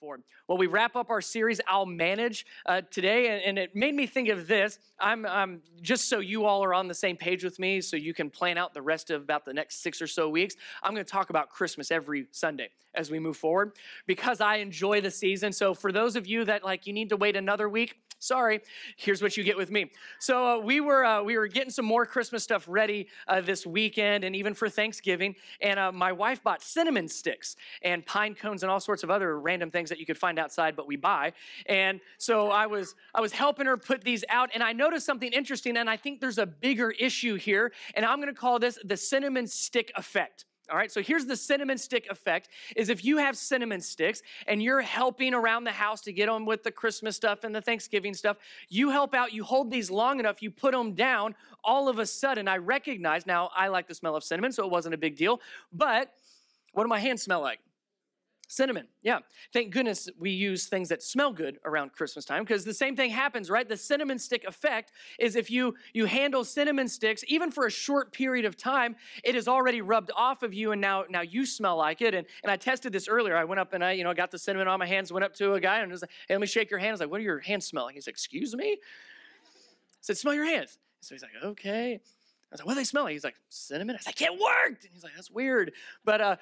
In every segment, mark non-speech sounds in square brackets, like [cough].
forward. Well, we wrap up our series, I'll Manage, uh, today, and, and, it made me think of this. I'm, I'm just so you all are on the same page with me, so you can plan out the rest of about the next six or so weeks. I'm going to talk about Christmas every Sunday as we move forward because I enjoy the season. So, for those of you that like you need to wait another week, sorry. Here's what you get with me. So uh, we were uh, we were getting some more christmas stuff ready uh, this weekend and even for thanksgiving. And uh, my wife bought cinnamon sticks and pine cones and all sorts of other random things that you could find outside but we buy. And so i was i was helping her put these out and i noticed something interesting and i think there's a bigger issue here and i'm going to call this the cinnamon stick effect all right, so here's the cinnamon stick effect is if you have cinnamon sticks and you're helping around the house to get on with the Christmas stuff and the Thanksgiving stuff, you help out, you hold these long enough, you put them down, all of a sudden I recognize, now I like the smell of cinnamon, so it wasn't a big deal, but what do my hands smell like? Cinnamon, yeah. Thank goodness we use things that smell good around Christmas time because the same thing happens, right? The cinnamon stick effect is if you you handle cinnamon sticks even for a short period of time, it is already rubbed off of you and now now you smell like it. And, and I tested this earlier. I went up and I, you know, got the cinnamon on my hands, went up to a guy and was like, hey, let me shake your hand. I was like, what are your hands smelling? He's like, excuse me? I said, smell your hands. So he's like, okay. I was like, what are they smelling? He's like, cinnamon. I was like, it worked. And he's like, that's weird. But uh,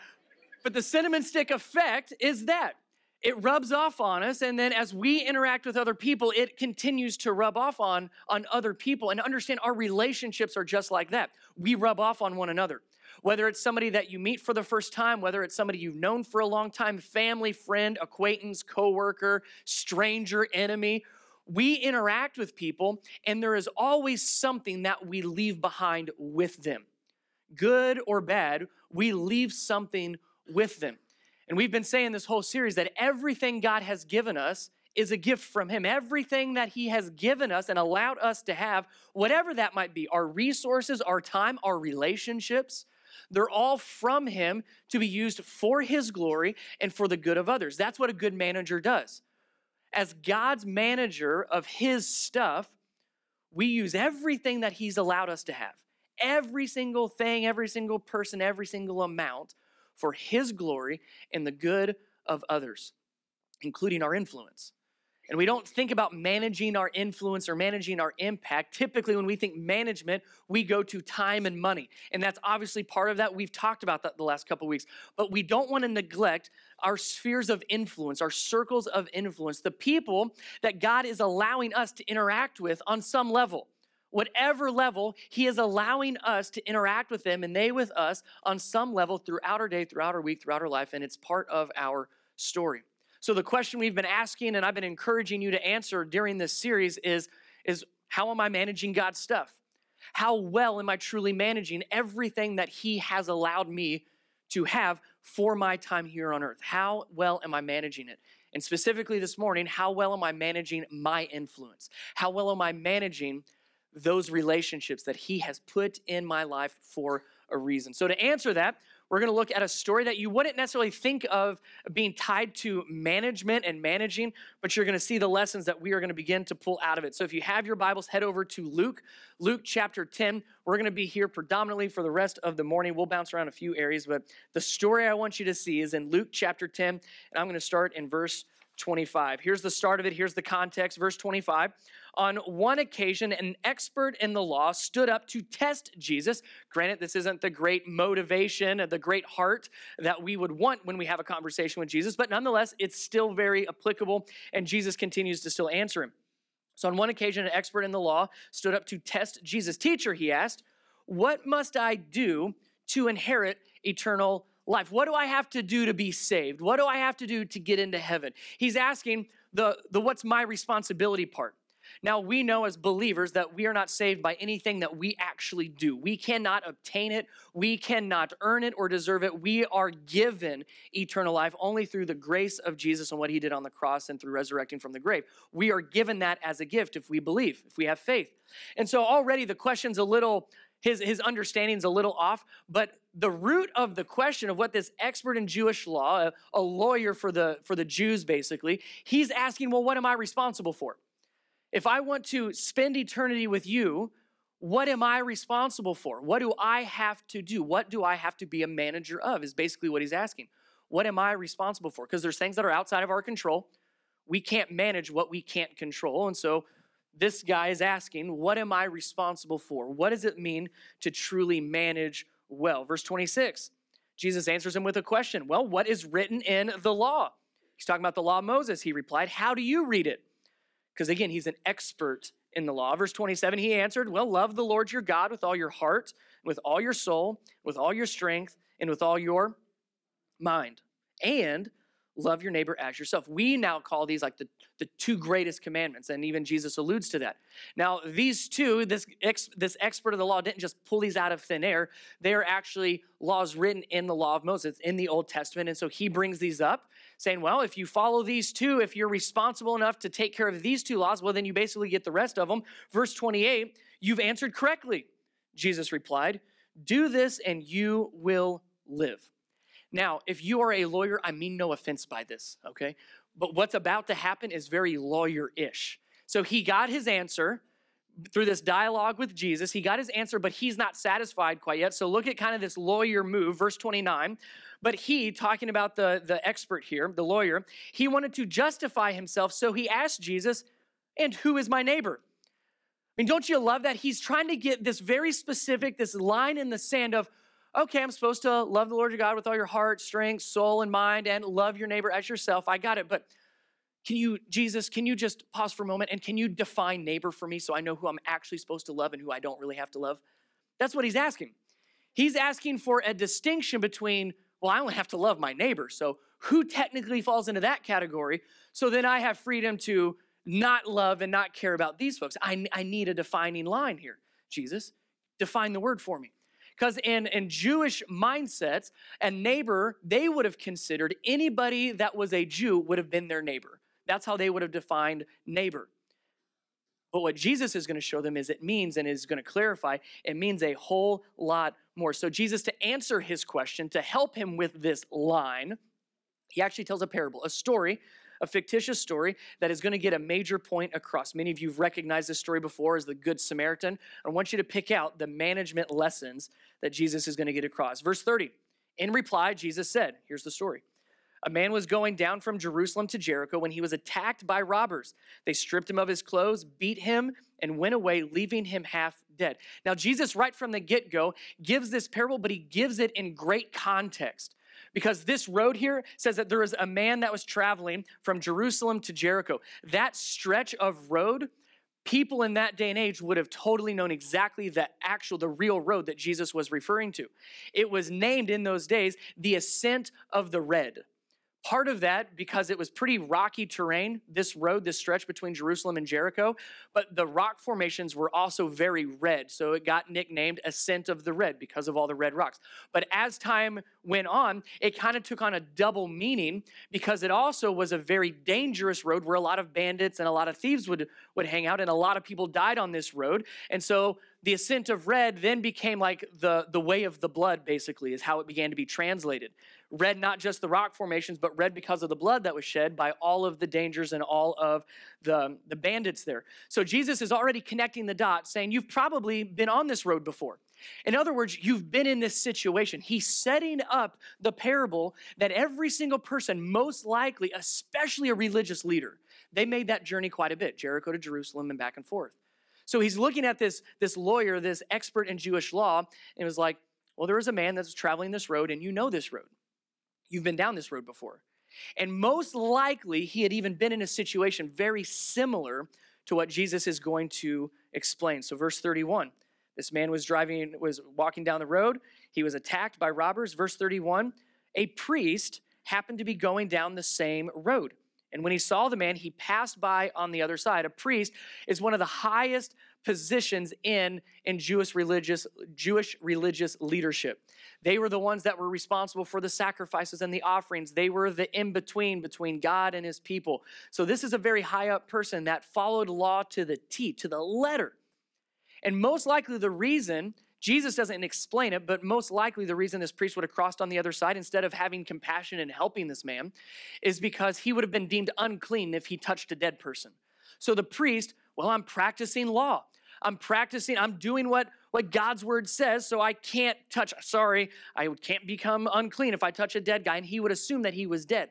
but the cinnamon stick effect is that. It rubs off on us and then as we interact with other people it continues to rub off on on other people. And understand our relationships are just like that. We rub off on one another. Whether it's somebody that you meet for the first time whether it's somebody you've known for a long time family friend acquaintance coworker stranger enemy we interact with people and there is always something that we leave behind with them. Good or bad we leave something with them. And we've been saying this whole series that everything God has given us is a gift from Him. Everything that He has given us and allowed us to have, whatever that might be, our resources, our time, our relationships, they're all from Him to be used for His glory and for the good of others. That's what a good manager does. As God's manager of His stuff, we use everything that He's allowed us to have. Every single thing, every single person, every single amount for His glory and the good of others, including our influence. And we don't think about managing our influence or managing our impact. Typically, when we think management, we go to time and money. And that's obviously part of that. We've talked about that the last couple weeks. But we don't want to neglect our spheres of influence, our circles of influence, the people that God is allowing us to interact with on some level whatever level, He is allowing us to interact with them and they with us on some level throughout our day, throughout our week, throughout our life, and it's part of our story. So, the question we've been asking and I've been encouraging you to answer during this series is, is how am I managing God's stuff? How well am I truly managing everything that He has allowed me to have for my time here on earth? How well am I managing it? And specifically this morning, how well am I managing my influence? How well am I managing those relationships that He has put in my life for a reason. So, to answer that, we're going to look at a story that you wouldn't necessarily think of being tied to management and managing, but you're going to see the lessons that we are going to begin to pull out of it. So, if you have your Bibles, head over to Luke, Luke chapter 10. We're going to be here predominantly for the rest of the morning. We'll bounce around a few areas, but the story I want you to see is in Luke chapter 10, and I'm going to start in verse 25. Here's the start of it, here's the context. Verse 25. On one occasion, an expert in the law stood up to test Jesus. Granted, this isn't the great motivation, and the great heart that we would want when we have a conversation with Jesus, but nonetheless, it's still very applicable, and Jesus continues to still answer him. So, on one occasion, an expert in the law stood up to test Jesus. Teacher, he asked, What must I do to inherit eternal life? What do I have to do to be saved? What do I have to do to get into heaven? He's asking the, the what's my responsibility part. Now, we know as believers that we are not saved by anything that we actually do. We cannot obtain it, we cannot earn it or deserve it. We are given eternal life only through the grace of Jesus and what he did on the cross and through resurrecting from the grave. We are given that as a gift if we believe, if we have faith. And so already the question's a little his, his understanding's a little off, but the root of the question of what this expert in Jewish law, a, a lawyer for the, for the Jews basically, he's asking, well, what am I responsible for? If I want to spend eternity with you, what am I responsible for? What do I have to do? What do I have to be a manager of? Is basically what he's asking. what am I responsible for? Because there's things that are outside of our control. We can't manage what we can't control. And so this guy is asking, What am I responsible for? What does it mean to truly manage well? Verse 26, Jesus answers him with a question Well, what is written in the law? He's talking about the law of Moses. He replied, How do you read it? Because again, he's an expert in the law. Verse 27, he answered, Well, love the Lord your God with all your heart, with all your soul, with all your strength, and with all your mind. And love your neighbor as yourself. We now call these like the, the two greatest commandments, and even Jesus alludes to that. Now, these two, this, ex, this expert of the law didn't just pull these out of thin air. They are actually laws written in the law of Moses, in the Old Testament. And so he brings these up, saying, well, if you follow these two, if you're responsible enough to take care of these two laws, well, then you basically get the rest of them. Verse 28, you've answered correctly. Jesus replied, do this and you will live. Now, if you are a lawyer, I mean no offense by this, okay? But what's about to happen is very lawyer ish. So he got his answer through this dialogue with Jesus. He got his answer, but he's not satisfied quite yet. So look at kind of this lawyer move, verse 29. But he, talking about the, the expert here, the lawyer, he wanted to justify himself. So he asked Jesus, And who is my neighbor? I mean, don't you love that? He's trying to get this very specific, this line in the sand of, okay, I'm supposed to love the Lord your God with all your heart, strength, soul, and mind, and love your neighbor as yourself. I got it. But can you, Jesus, can you just pause for a moment and can you define neighbor for me so I know who I'm actually supposed to love and who I don't really have to love? That's what he's asking. He's asking for a distinction between, well, I only have to love my neighbor. So who technically falls into that category? So then I have freedom to not love and not care about these folks. I, I need a defining line here. Jesus, define the word for me. Because in, in Jewish mindsets, a neighbor, they would have considered anybody that was a Jew would have been their neighbor. That's how they would have defined neighbor. But what Jesus is going to show them is it means and is going to clarify, it means a whole lot more. So, Jesus, to answer his question, to help him with this line, he actually tells a parable, a story a fictitious story that is going to get a major point across. Many of you have recognized this story before as the Good Samaritan. I want you to pick out the management lessons that Jesus is going to get across. Verse 30 In reply, Jesus said, Here's the story. A man was going down from Jerusalem to Jericho when he was attacked by robbers. They stripped him of his clothes, beat him, and went away, leaving him half dead. Now, Jesus, right from the get go, gives this parable, but he gives it in great context because this road here says that there was a man that was traveling from Jerusalem to Jericho. That stretch of road, people in that day and age would have totally known exactly the actual, the real road that Jesus was referring to. It was named in those days the ascent of the red. Part of that because it was pretty rocky terrain, this road, this stretch between Jerusalem and Jericho, but the rock formations were also very red. So it got nicknamed Ascent of the Red because of all the red rocks. But as time went on, it kind of took on a double meaning because it also was a very dangerous road where a lot of bandits and a lot of thieves would, would hang out, and a lot of people died on this road. And so the ascent of red then became like the, the way of the blood, basically, is how it began to be translated. Red, not just the rock formations, but red because of the blood that was shed by all of the dangers and all of the, the bandits there. So Jesus is already connecting the dots, saying, You've probably been on this road before. In other words, you've been in this situation. He's setting up the parable that every single person, most likely, especially a religious leader, they made that journey quite a bit Jericho to Jerusalem and back and forth. So he's looking at this, this lawyer, this expert in Jewish law, and was like, Well, there was a man that's traveling this road, and you know this road. You've been down this road before. And most likely, he had even been in a situation very similar to what Jesus is going to explain. So, verse 31 this man was driving, was walking down the road. He was attacked by robbers. Verse 31 a priest happened to be going down the same road. And when he saw the man, he passed by on the other side. A priest is one of the highest positions in, in Jewish religious Jewish religious leadership. They were the ones that were responsible for the sacrifices and the offerings. They were the in-between between God and his people. So this is a very high up person that followed law to the T, to the letter. And most likely the reason Jesus doesn't explain it, but most likely the reason this priest would have crossed on the other side instead of having compassion and helping this man is because he would have been deemed unclean if he touched a dead person. So the priest, well, I'm practicing law. I'm practicing, I'm doing what, what God's word says, so I can't touch, sorry, I can't become unclean if I touch a dead guy. And he would assume that he was dead,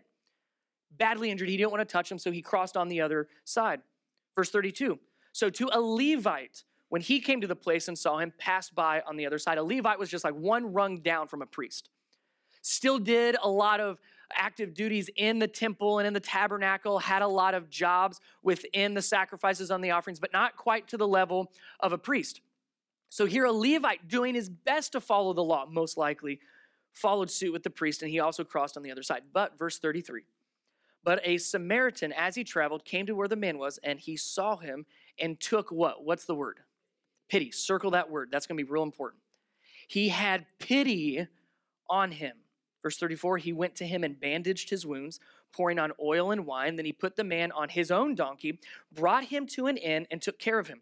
badly injured. He didn't want to touch him, so he crossed on the other side. Verse 32 So to a Levite, when he came to the place and saw him, passed by on the other side. A Levite was just like one rung down from a priest. Still did a lot of active duties in the temple and in the tabernacle, had a lot of jobs within the sacrifices on the offerings, but not quite to the level of a priest. So here, a Levite doing his best to follow the law, most likely, followed suit with the priest, and he also crossed on the other side. But, verse 33 But a Samaritan, as he traveled, came to where the man was, and he saw him and took what? What's the word? Pity. Circle that word. That's going to be real important. He had pity on him. Verse 34 He went to him and bandaged his wounds, pouring on oil and wine. Then he put the man on his own donkey, brought him to an inn, and took care of him.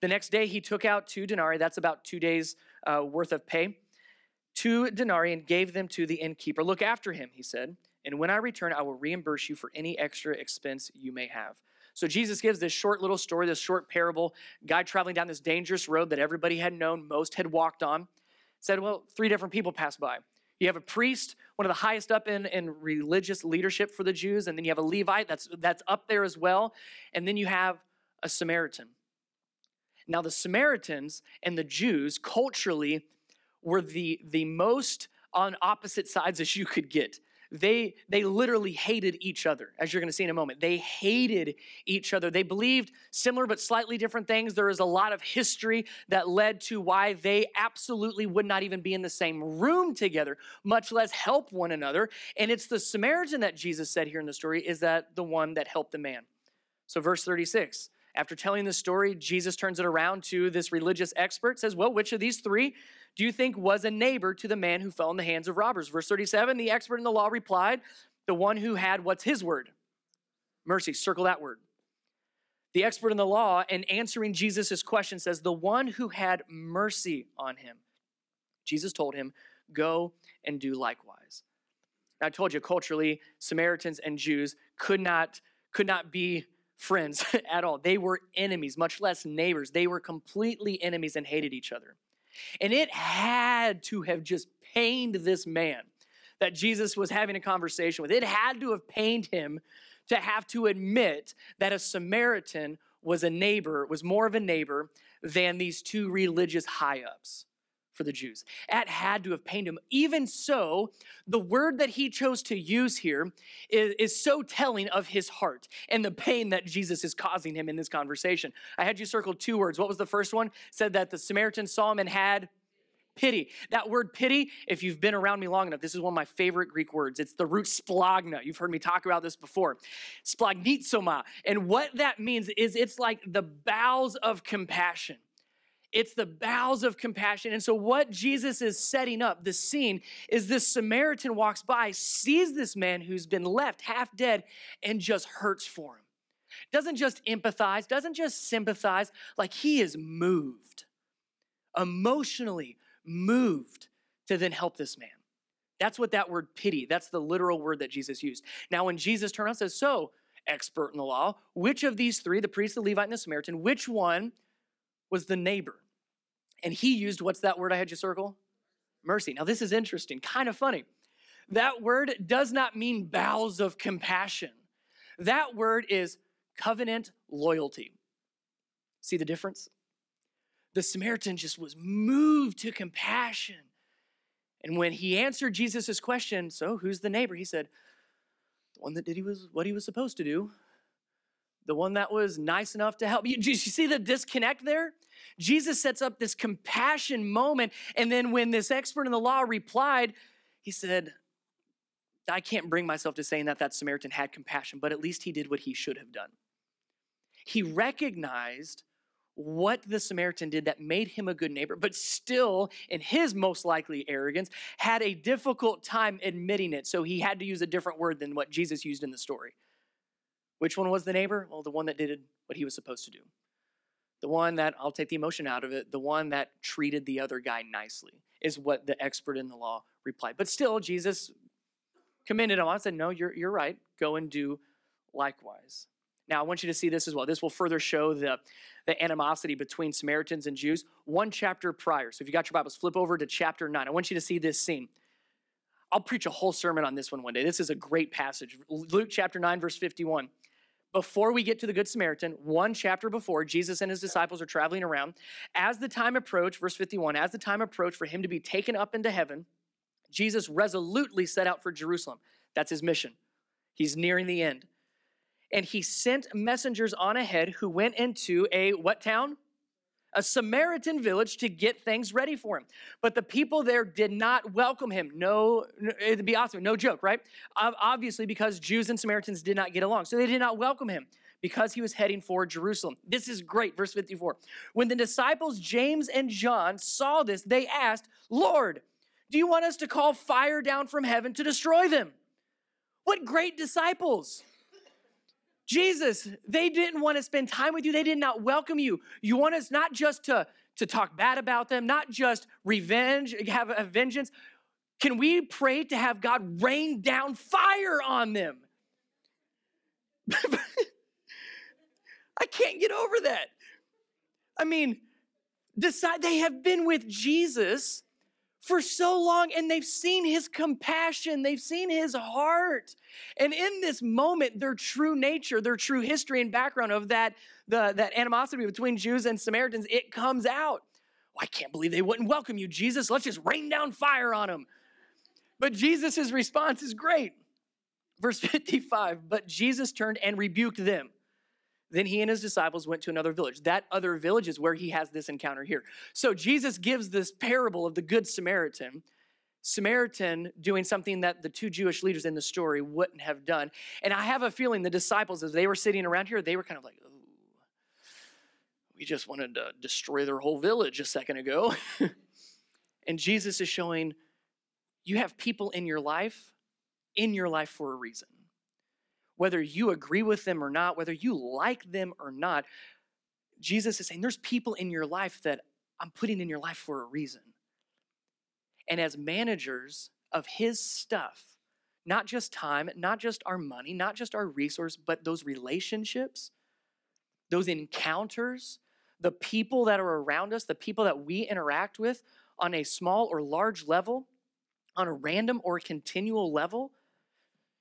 The next day he took out two denarii, that's about two days' uh, worth of pay, two denarii, and gave them to the innkeeper. Look after him, he said, and when I return, I will reimburse you for any extra expense you may have. So Jesus gives this short little story, this short parable, guy traveling down this dangerous road that everybody had known, most had walked on. Said, well, three different people passed by. You have a priest, one of the highest up in, in religious leadership for the Jews, and then you have a Levite that's, that's up there as well, and then you have a Samaritan. Now, the Samaritans and the Jews culturally were the, the most on opposite sides as you could get they they literally hated each other as you're going to see in a moment. They hated each other. They believed similar but slightly different things. There is a lot of history that led to why they absolutely would not even be in the same room together much less help one another. And it's the samaritan that jesus said here in the story is that the one that helped the man. So verse 36 after telling the story jesus turns it around to this religious expert says well which of these three do you think was a neighbor to the man who fell in the hands of robbers? Verse 37 the expert in the law replied, The one who had what's his word? Mercy. Circle that word. The expert in the law, in answering Jesus' question, says, The one who had mercy on him. Jesus told him, Go and do likewise. Now, I told you culturally, Samaritans and Jews could not, could not be friends [laughs] at all. They were enemies, much less neighbors. They were completely enemies and hated each other. And it had to have just pained this man that Jesus was having a conversation with. It had to have pained him to have to admit that a Samaritan was a neighbor, was more of a neighbor than these two religious high ups for the Jews. That had to have pained him. Even so, the word that he chose to use here is, is so telling of his heart and the pain that Jesus is causing him in this conversation. I had you circle two words. What was the first one? Said that the Samaritan saw him and had pity. That word pity, if you've been around me long enough, this is one of my favorite Greek words. It's the root splagna. You've heard me talk about this before. Splagnitsoma. And what that means is it's like the bowels of compassion. It's the bowels of compassion. And so, what Jesus is setting up, the scene, is this Samaritan walks by, sees this man who's been left half dead, and just hurts for him. Doesn't just empathize, doesn't just sympathize, like he is moved, emotionally moved to then help this man. That's what that word pity, that's the literal word that Jesus used. Now, when Jesus turned around and says, So, expert in the law, which of these three, the priest, the Levite, and the Samaritan, which one was the neighbor. And he used what's that word I had you circle? Mercy. Now, this is interesting, kind of funny. That word does not mean bowels of compassion, that word is covenant loyalty. See the difference? The Samaritan just was moved to compassion. And when he answered Jesus' question, so who's the neighbor? He said, the one that did he was what he was supposed to do, the one that was nice enough to help. You, you see the disconnect there? Jesus sets up this compassion moment. And then when this expert in the law replied, he said, I can't bring myself to saying that that Samaritan had compassion, but at least he did what he should have done. He recognized what the Samaritan did that made him a good neighbor, but still, in his most likely arrogance, had a difficult time admitting it. So he had to use a different word than what Jesus used in the story. Which one was the neighbor? Well, the one that did what he was supposed to do. The one that, I'll take the emotion out of it, the one that treated the other guy nicely is what the expert in the law replied. But still, Jesus commended him. I said, No, you're, you're right. Go and do likewise. Now, I want you to see this as well. This will further show the, the animosity between Samaritans and Jews. One chapter prior. So if you got your Bibles, flip over to chapter 9. I want you to see this scene. I'll preach a whole sermon on this one one day. This is a great passage. Luke chapter 9, verse 51. Before we get to the Good Samaritan, one chapter before, Jesus and his disciples are traveling around. As the time approached, verse 51, as the time approached for him to be taken up into heaven, Jesus resolutely set out for Jerusalem. That's his mission. He's nearing the end. And he sent messengers on ahead who went into a what town? A Samaritan village to get things ready for him. But the people there did not welcome him. No, it'd be awesome. No joke, right? Obviously, because Jews and Samaritans did not get along. So they did not welcome him because he was heading for Jerusalem. This is great. Verse 54. When the disciples James and John saw this, they asked, Lord, do you want us to call fire down from heaven to destroy them? What great disciples! Jesus, they didn't want to spend time with you. They did not welcome you. You want us not just to, to talk bad about them, not just revenge, have a vengeance. Can we pray to have God rain down fire on them? [laughs] I can't get over that. I mean, decide they have been with Jesus for so long and they've seen his compassion, they've seen his heart. And in this moment, their true nature, their true history and background of that, the, that animosity between Jews and Samaritans, it comes out. Oh, I can't believe they wouldn't welcome you, Jesus. Let's just rain down fire on them. But Jesus' response is great. Verse [laughs] 55 But Jesus turned and rebuked them. Then he and his disciples went to another village. That other village is where he has this encounter here. So Jesus gives this parable of the Good Samaritan. Samaritan doing something that the two Jewish leaders in the story wouldn't have done. And I have a feeling the disciples, as they were sitting around here, they were kind of like, oh, we just wanted to destroy their whole village a second ago. [laughs] and Jesus is showing you have people in your life, in your life for a reason whether you agree with them or not, whether you like them or not, Jesus is saying there's people in your life that I'm putting in your life for a reason. And as managers of His stuff, not just time, not just our money, not just our resource, but those relationships, those encounters, the people that are around us, the people that we interact with on a small or large level, on a random or continual level,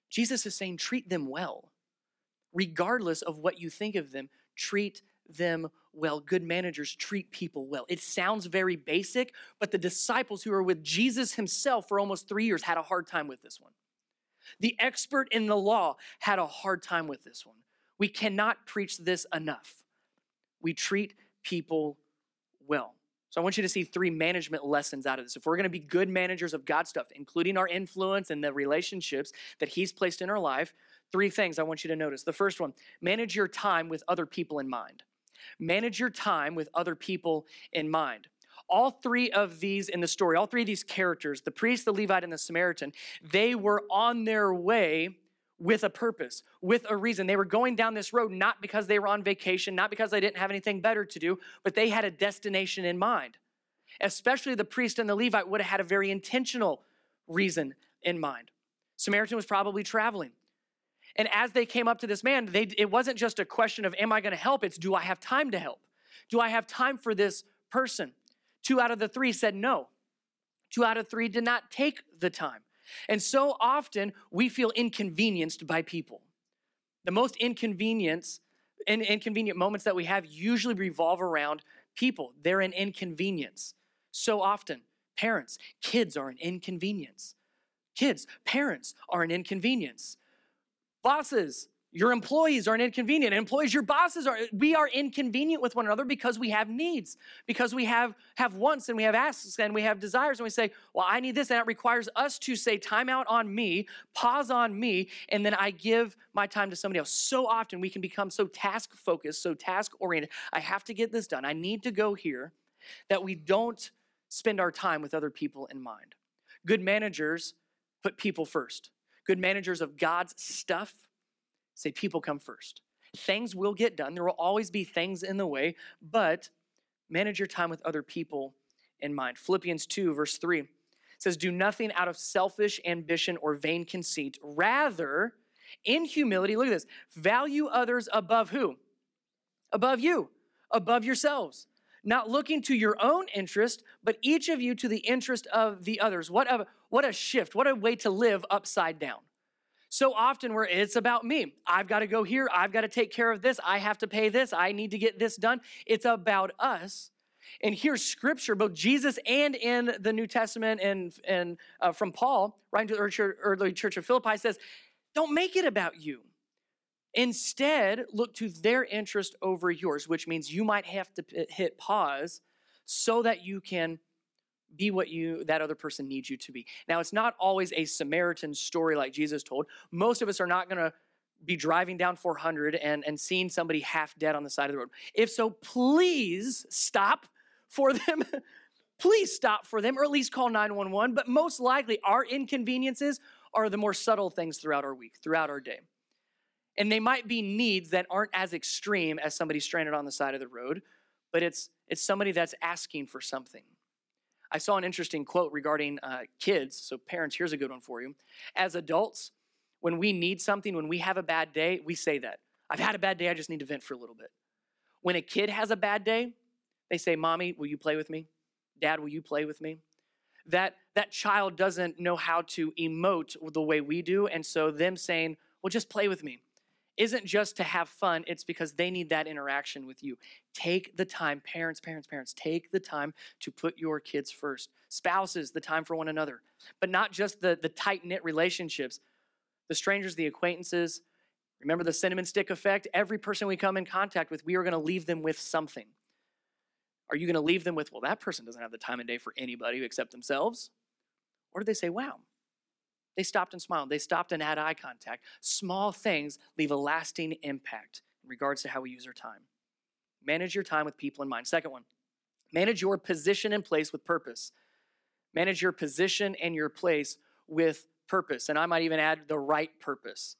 Jesus is saying, treat them well. Regardless of what you think of them, treat them well. Good managers treat people well. It sounds very basic, but the disciples who were with Jesus himself for almost three years had a hard time with this one. The expert in the law had a hard time with this one. We cannot preach this enough. We treat people well. So I want you to see three management lessons out of this. If we're going to be good managers of God's stuff, including our influence and the relationships that He's placed in our life, three things I want you to notice. The first one, manage your time with other people in mind. Manage your time with other people in mind. All three of these in the story, all three of these characters, the priest, the Levite, and the Samaritan, they were on their way with a purpose, with a reason. They were going down this road not because they were on vacation, not because they didn't have anything better to do, but they had a destination in mind. Especially the priest and the Levite would have had a very intentional reason in mind. Samaritan was probably traveling. And as they came up to this man, they, it wasn't just a question of, Am I going to help? It's, Do I have time to help? Do I have time for this person? Two out of the three said no. Two out of three did not take the time. And so often we feel inconvenienced by people. The most inconvenience and inconvenient moments that we have usually revolve around people. They're an inconvenience. So often, parents, kids are an inconvenience. Kids, parents are an inconvenience. Bosses, your employees are inconvenient. Employees, your bosses are. We are inconvenient with one another because we have needs, because we have have wants and we have asks and we have desires, and we say, "Well, I need this," and it requires us to say, "Time out on me, pause on me," and then I give my time to somebody else. So often we can become so task focused, so task oriented. I have to get this done. I need to go here, that we don't spend our time with other people in mind. Good managers put people first. Good managers of God's stuff Say, people come first. Things will get done. There will always be things in the way, but manage your time with other people in mind. Philippians 2, verse 3 says, Do nothing out of selfish ambition or vain conceit. Rather, In humility, look at this value others above who? Above you, above yourselves. Not looking to your own interest, but each of you to the interest of the others. What a, what a shift, what a way to live upside down. So often where it's about me. I've got to go here. I've got to take care of this. I have to pay this. I need to get this done. It's about us. And here's scripture, both Jesus and in the New Testament and, and uh, from Paul, writing to the early church of Philippi, says, don't make it about you. Instead, look to their interest over yours, which means you might have to hit pause so that you can be what you that other person needs you to be. Now, it's not always a Samaritan story like Jesus told. Most of us are not going to be driving down 400 and, and seeing somebody half dead on the side of the road. If so, please stop for them. [laughs] please stop for them, or at least call 911. But most likely, our inconveniences are the more subtle things throughout our week, throughout our day. And they might be needs that aren't as extreme as somebody stranded on the side of the road, but it's, it's somebody that's asking for something. I saw an interesting quote regarding uh, kids. So, parents, here's a good one for you. As adults, when we need something, when we have a bad day, we say that. I've had a bad day, I just need to vent for a little bit. When a kid has a bad day, they say, Mommy, will you play with me? Dad, will you play with me? That, that child doesn't know how to emote the way we do. And so, them saying, Well, just play with me isn't just to have fun, it's because they need that interaction with you. Take the time, parents, parents, parents, take the time to put your kids first. Spouses, the time for one another. But not just the, the tight knit relationships, the strangers, the acquaintances. Remember the cinnamon stick effect? Every person we come in contact with, we are going to leave them with something. Are you going to leave them with, well, that person doesn't have the time of day for anybody except themselves? Or do they say, wow, they stopped and smiled. They stopped and had eye contact. Small things leave a lasting impact in regards to how we use our time. Manage your time with people in mind. Second one, manage your position and place with purpose. Manage your position and your place with purpose. And I might even add the right purpose.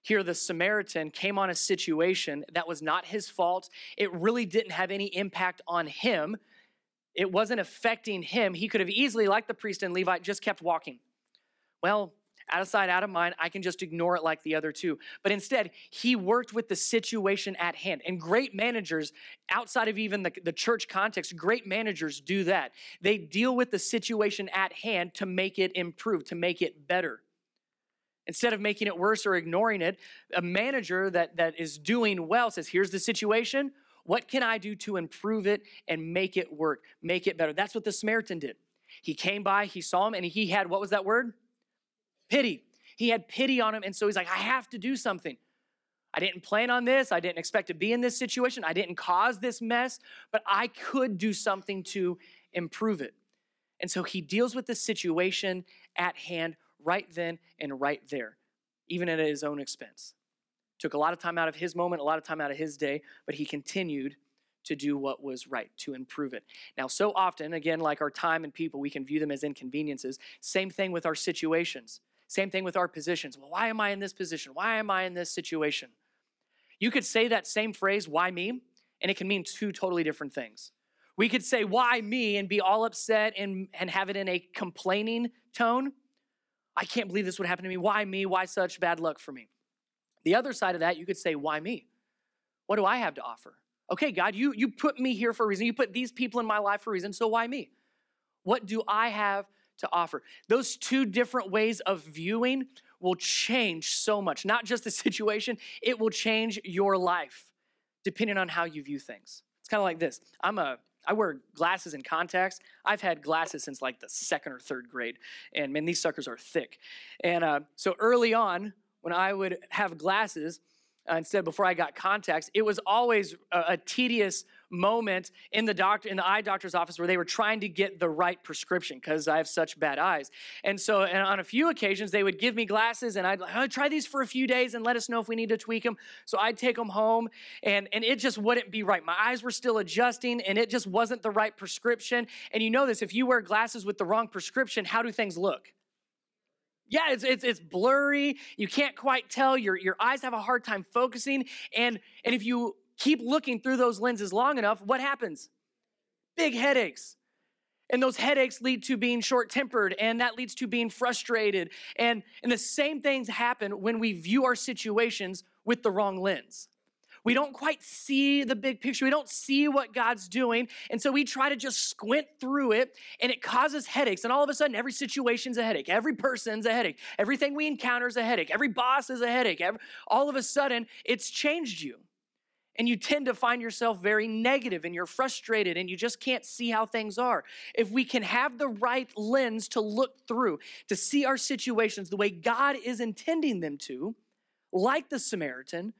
Here, the Samaritan came on a situation that was not his fault. It really didn't have any impact on him. It wasn't affecting him. He could have easily, like the priest and Levite, just kept walking well, out of sight, out of mind, I can just ignore it like the other two. But instead, he worked with the situation at hand. And great managers, outside of even the, the church context, great managers do that. They deal with the situation at hand to make it improve, to make it better. Instead of making it worse or ignoring it, a manager that, that is doing well says, Here's the situation. What can I do to improve it and make it work, make it better? That's what the Samaritan did. He came by, he saw him, and he had what was that word? Pity. He had pity on him. And so he's like, I have to do something. I didn't plan on this. I didn't expect to be in this situation. I didn't cause this mess, but I could do something to improve it. And so he deals with the situation at hand right then and right there, even at his own expense. Took a lot of time out of his moment, a lot of time out of his day, but he continued to do what was right, to improve it. Now, so often, again, like our time and people, we can view them as inconveniences. Same thing with our situations. Same thing with our positions. Well, why am I in this position? Why am I in this situation? You could say that same phrase, why me? And it can mean two totally different things. We could say, why me? and be all upset and, and have it in a complaining tone. I can't believe this would happen to me. Why me? Why such bad luck for me? The other side of that, you could say, why me? What do I have to offer? Okay, God, you, you put me here for a reason. You put these people in my life for a reason, so why me? What do I have to offer. Those two different ways of viewing will change so much. Not just the [laughs] situation, it will change your life depending on how you view things. It's kind of like this. I'm a I wear glasses and contacts. I've had glasses since like the second or third grade, and man, these suckers are thick. And uh, so early on, when I would have glasses, uh, instead before I got contacts, it was always a, a, tedious moment in the doctor in the eye doctor's office where they were trying to get the right prescription because I have such bad eyes. And so, and on a few occasions, they would give me glasses, and I'd oh, try these for a few days and let us know if we need to tweak them. So I'd take them home, and and it just wouldn't be right. My eyes were still adjusting, and it just wasn't the right prescription. And you know this: if you wear glasses with the wrong prescription, how do things look? yeah, it's, it's, it's blurry. You can't quite tell. Your, your eyes have a hard time focusing. And, and if you keep looking through those lenses long enough, what happens? Big headaches. And those headaches lead to being short tempered, and that leads to being frustrated. And, and the same things happen when we view our situations with the wrong lens. We don't quite see the big picture. We don't see what God's doing. And so we try to just squint through it, and it causes headaches. And all of a sudden, every situation's a headache. Every person's a headache. Everything we encounter is a headache. Every boss is a headache. Every, all of a sudden, it's changed you. And you tend to find yourself very negative and you're frustrated and you just can't see how things are. If we can have the right lens to look through, to see our situations the way God is intending them to, like the Samaritan,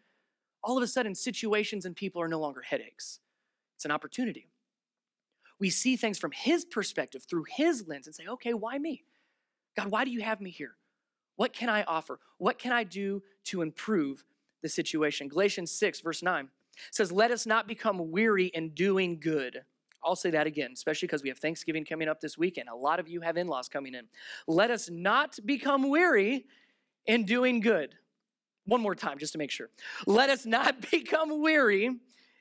all of a sudden situations and people are no longer headaches. It's an opportunity. We see things from his perspective, through his lens, and say, okay, why me? God, why do you have me here? What can I offer? What can I do to improve the situation? Galatians 6, verse 9 says, Let us not become weary in doing good. I'll say that again, especially because we have Thanksgiving coming up this weekend. A lot of you have in laws coming in. Let us not become weary in doing good. One more time, just to make sure. Let us not [laughs] become weary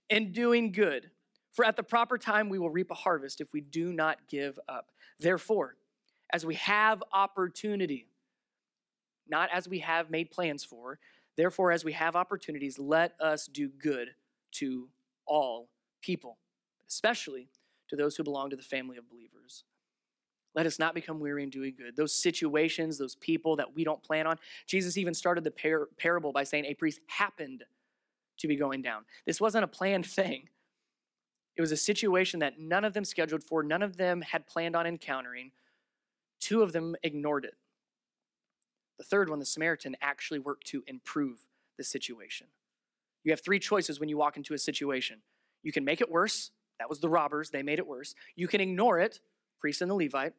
in doing good. For at the proper time we will reap a harvest if we do not give up. Therefore, as we have opportunity, not as we have made plans for, therefore, as we have opportunities, let us do good to all people, especially to those who belong to the family of believers. Let us not become weary in doing good. Those situations, those people that we don't plan on. Jesus even started the par- parable by saying a priest happened to be going down. This wasn't a planned [laughs] thing. It was a situation that none of them scheduled for, none of them had planned on encountering. Two of them ignored it. The third one, the Samaritan, actually worked to improve the situation. You have three choices when you walk into a situation. You can make it worse. That was the robbers, they made it worse. You can ignore it, priest and the Levite.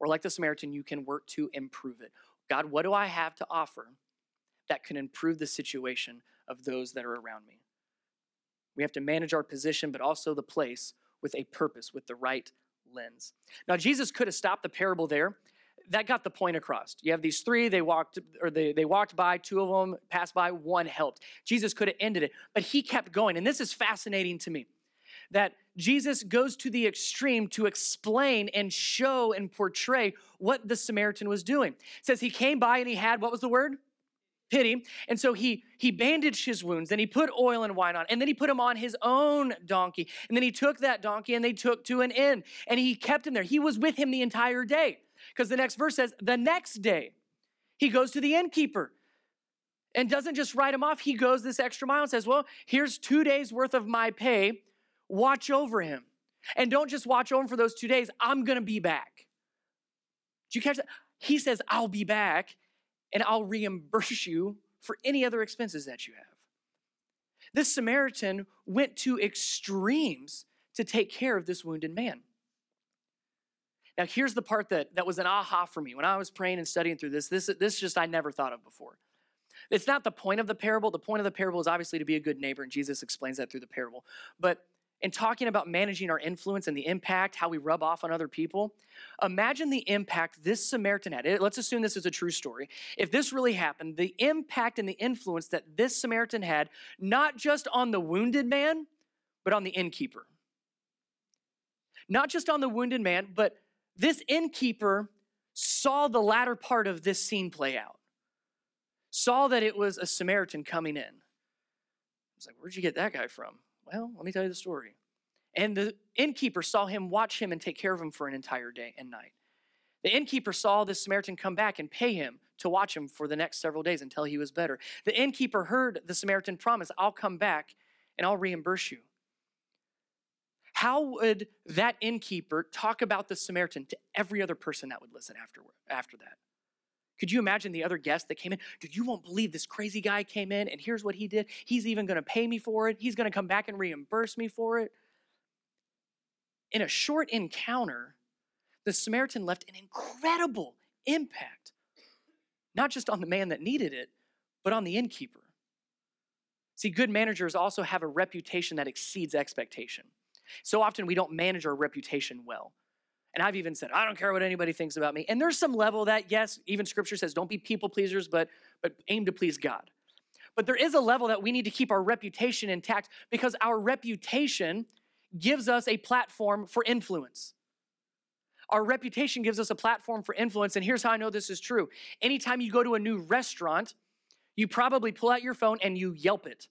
Or like the Samaritan, you can work to improve it. God, what do I have to offer that can improve the situation of those that are around me? We have to manage our position, but also the place with a purpose, with the right lens. Now, Jesus could have stopped the parable there that got the point across. You have these three, they walked or they, they walked by, two of them passed by, one helped. Jesus could have ended it, but he kept going. And this is fascinating to me that Jesus goes to the extreme to explain and show and portray what the Samaritan was doing. It says he came by and he had what was the word? Pity. And so he he bandaged his wounds, then he put oil and wine on, and then he put him on his own donkey. And then he took that donkey and they took to an inn and he kept him there. He was with him the entire day. Because the next verse says, the next day, he goes to the innkeeper and doesn't just write him off. He goes this extra mile and says, Well, here's two days worth of my pay. Watch over him. And don't just watch over him for those two days. I'm going to be back. Did you catch that? He says, I'll be back and I'll reimburse you for any other expenses that you have. This Samaritan went to extremes to take care of this wounded man. Now, here's the part that, that was an aha for me when I was praying and studying through this. This, this just I never thought of before. It's not the point of the parable. The point of the parable is obviously to be a good neighbor, and Jesus explains that through the parable. But in talking about managing our influence and the impact, how we rub off on other people, imagine the impact this Samaritan had. Let's assume this is a true story. If this really happened, the impact and the influence that this Samaritan had, not just on the wounded man, but on the innkeeper. Not just on the wounded man, but this innkeeper saw the latter part of this scene play out, saw that it was a Samaritan coming in. Was like, Where'd you get that guy from? Well, let me tell you the story. And the innkeeper saw him watch him and take care of him for an entire day and night. The innkeeper saw this Samaritan come back and pay him to watch him for the next several days until he was better. The innkeeper heard the Samaritan promise, I'll come back and I'll reimburse you. How would that innkeeper talk about the Samaritan to every other person that would listen after, after that? Could you imagine the other guests that came in? Dude, you won't believe this crazy guy came in and here's what he did. He's even going to pay me for it. He's going to come back and reimburse me for it. In a short encounter, the Samaritan left an incredible impact, not just on the man that needed it, but on the innkeeper. See, good managers also have a reputation that exceeds expectation. So often we don't manage our reputation well. And I've even said, I don't care what anybody thinks about me. And there's some level that, yes, even scripture says, don't be people pleasers, but, but aim to please God. But there is a level that we need to keep our reputation intact because our reputation gives us a platform for influence. Our reputation gives us a platform for influence, and here's how I know this is true. Anytime you go to a new restaurant, you probably pull out your phone and you Yelp it.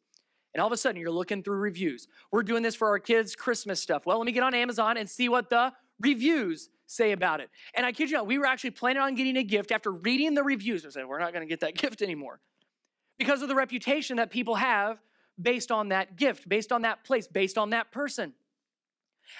And all of a sudden, you're looking through reviews. We're doing this for our kids' Christmas stuff. Well, let me get on Amazon and see what the reviews say about it. And I kid you not, we were actually planning on getting a gift after reading the reviews. We said, we're not going to get that [laughs] gift anymore because of the reputation that people have based on that gift, based on that place, based on that person.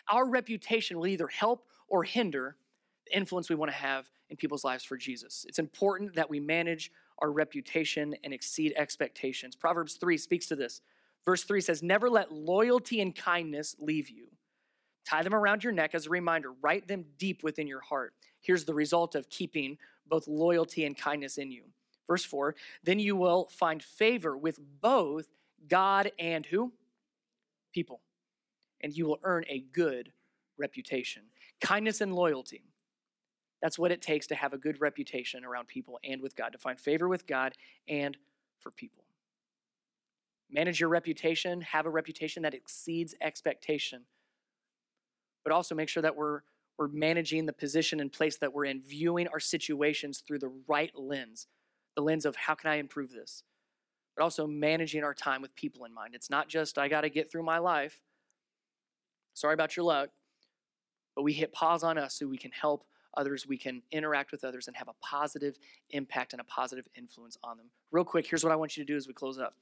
Our reputation will either help or hinder the influence we want to have in people's lives for Jesus. It's important that we manage our reputation and exceed expectations. Proverbs 3 speaks to this. Verse 3 says, Never let loyalty and kindness leave you. Tie them around your neck as a reminder, write them deep within your heart. Here's the result of keeping both loyalty and kindness in you. Verse 4 Then you will find favor with both God and who? People. And you will earn a good reputation. Kindness and loyalty. That's what it takes to have a good reputation around people and with God, to find favor with God and for people. Manage your reputation, have a reputation that exceeds expectation, but also make sure that we're, we're managing the position and place that we're in, viewing our situations through the right lens, the lens of how can I improve this, but also managing our time with people in mind. It's not just, I got to get through my life. Sorry about your luck, but we hit pause on us so we can help others, we can interact with others, and have a positive impact and a positive influence on them. Real quick, here's what I want you to do as we close up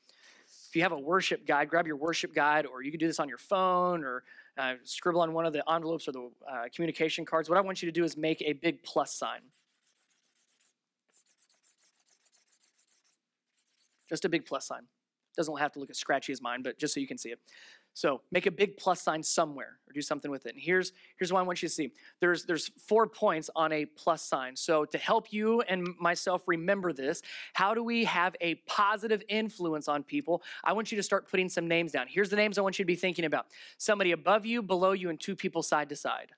if you have a worship guide, grab your worship guide, or you can do this on your phone or uh, scribble on one of the envelopes or the uh, communication cards. What I want you to do is make a big plus sign. Just a big plus sign. Doesn't have to look as scratchy as mine, but just so you can see it. So make a big plus sign somewhere or do something with it. And here's, here's what I want you to see. There's, there's four points on a plus sign. So to help you and myself remember this, how do we have a positive influence on people? I want you to start putting some names down. Here's the names I want you to be thinking about. Somebody above you, below you, and two people side to side.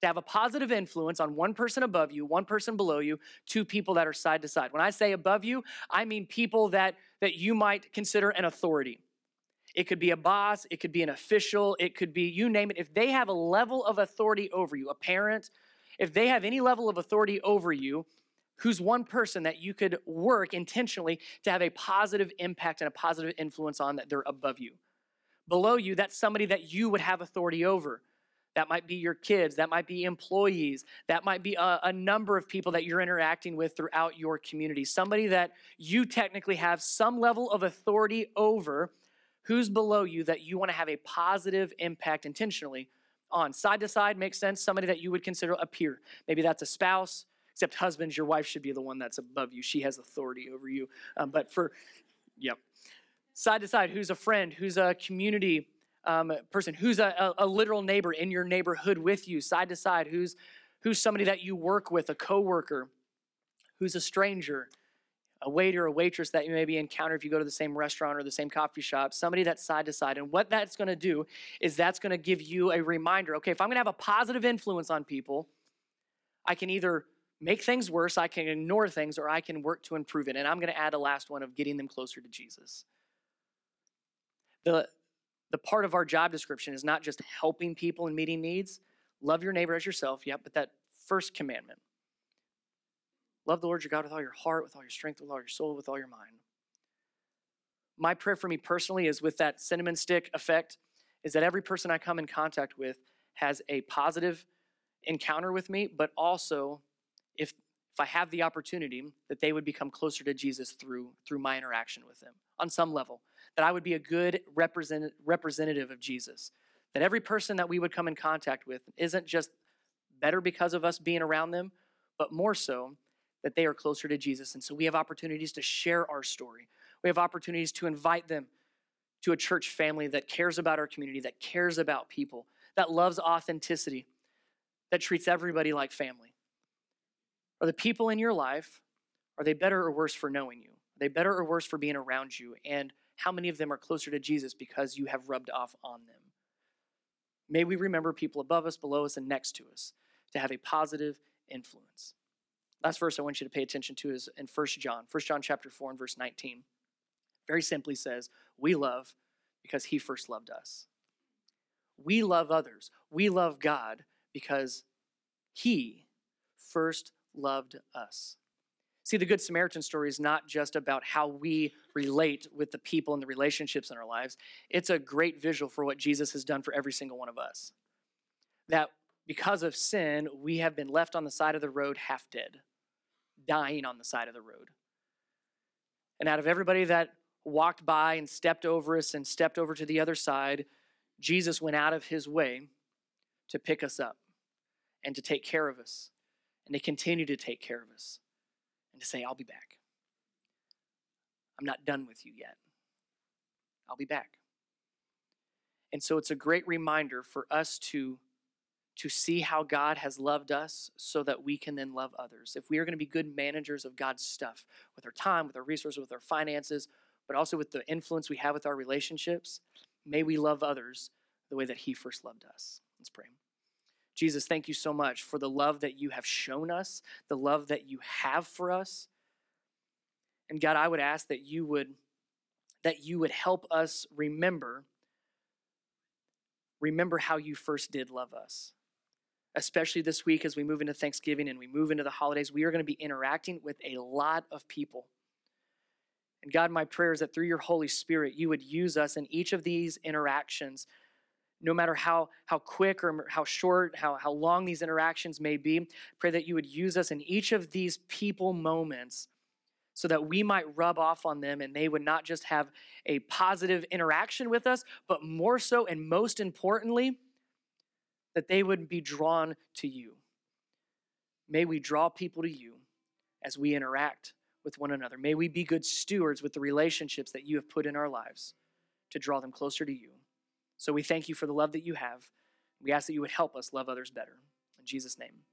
To have a positive influence on one person above you, one person below you, two people that are side to side. When I say above you, I mean people that, that you might consider an authority it could be a boss, it could be an official, it could be you name it. If they have a level of authority over you, a parent, if they have any level of authority over you, who's one person that you could work intentionally to have a positive impact and a positive influence on that they're above you. Below you, that's somebody that you would have authority over. That might be your kids, that might be employees, that might be a, a, number of people that you're interacting with throughout your community. Somebody that you technically have some level of authority over who's below you that you want to have a positive impact intentionally on. Side to side makes sense. Somebody that you would consider a peer. Maybe that's a spouse, except husbands, your wife should be the one that's above you. She has authority over you. Um, but for, yep. Side to side, who's a friend? Who's a community um, person? Who's a, a, a literal neighbor in your neighborhood with you? Side to side, who's who's somebody that you work with, a coworker? Who's a stranger? A waiter, a waitress that you maybe encounter if you go to the same restaurant or the same coffee shop, somebody that's side to side. And what that's going to do is that's going to give you a reminder okay, if I'm going to have a positive influence on people, I can either make things worse, I can ignore things, or I can work to improve it. And I'm going to add a last one of getting them closer to Jesus. The, the part of our job description is not just helping people and meeting needs. Love your neighbor as yourself, yeah, but that first commandment Love the Lord your God with all your heart, with all your strength, with all your soul, with all your mind. My prayer for me personally is with that cinnamon stick effect, is that every person I come in contact with has a positive encounter with me, but also if if I have the opportunity, that they would become closer to Jesus through through my interaction with them on some level. That I would be a good represent, representative of Jesus. That every person that we would come in contact with isn't just better because of us being around them, but more so that they are closer to Jesus. And so we have opportunities to share our story. We have opportunities to invite them to a church family that cares about our community, that cares about people, that loves authenticity, that treats everybody like family. Are the people in your life, are they better or worse for knowing you? Are they better or worse for being around you? And how many of them are closer to Jesus because you have rubbed off on them? May we remember people above us, below us, and next to us to have a positive influence. Last verse I want you to pay attention to is in 1 John. 1 John chapter 4 and verse 19. Very simply says, We love because he first loved us. We love others. We love God because He first loved us. See, the Good Samaritan story is not just about how we relate with the people and the relationships in our lives. It's a great visual for what Jesus has done for every single one of us. That because of sin, we have been left on the side of the road half dead, dying on the side of the road. And out of everybody that walked by and stepped over us and stepped over to the other side, Jesus went out of his way to pick us up and to take care of us and to continue to take care of us and to say, I'll be back. I'm not done with you yet. I'll be back. And so it's a great reminder for us to, to see how God has loved us so that we can then love others. If we are going to be good managers of God's stuff with our time, with our resources, with our finances, but also with the influence we have with our relationships, may we love others the way that He first loved us. Let's pray. Jesus, thank you so much for the love that you have shown us, the love that you have for us. And God, I would ask that you would that you would help us remember remember how you first did love us. Especially this week as we move into Thanksgiving and we move into the holidays, we are going to be interacting with a lot of people. And God, my prayer is that through your Holy Spirit, you would use us in each of these interactions no matter how, how quick or how short, how, how long these interactions may be, pray that you would use us in each of these people moments so that we might rub off on them and they would not just have a positive interaction with us, but more so and most importantly, that they would be drawn to you. May we draw people to you as we interact with one another. May we be good stewards with the relationships that you have put in our lives to draw them closer to you. So we thank you for the love that you have. We ask that you would help us love others better. In Jesus' name.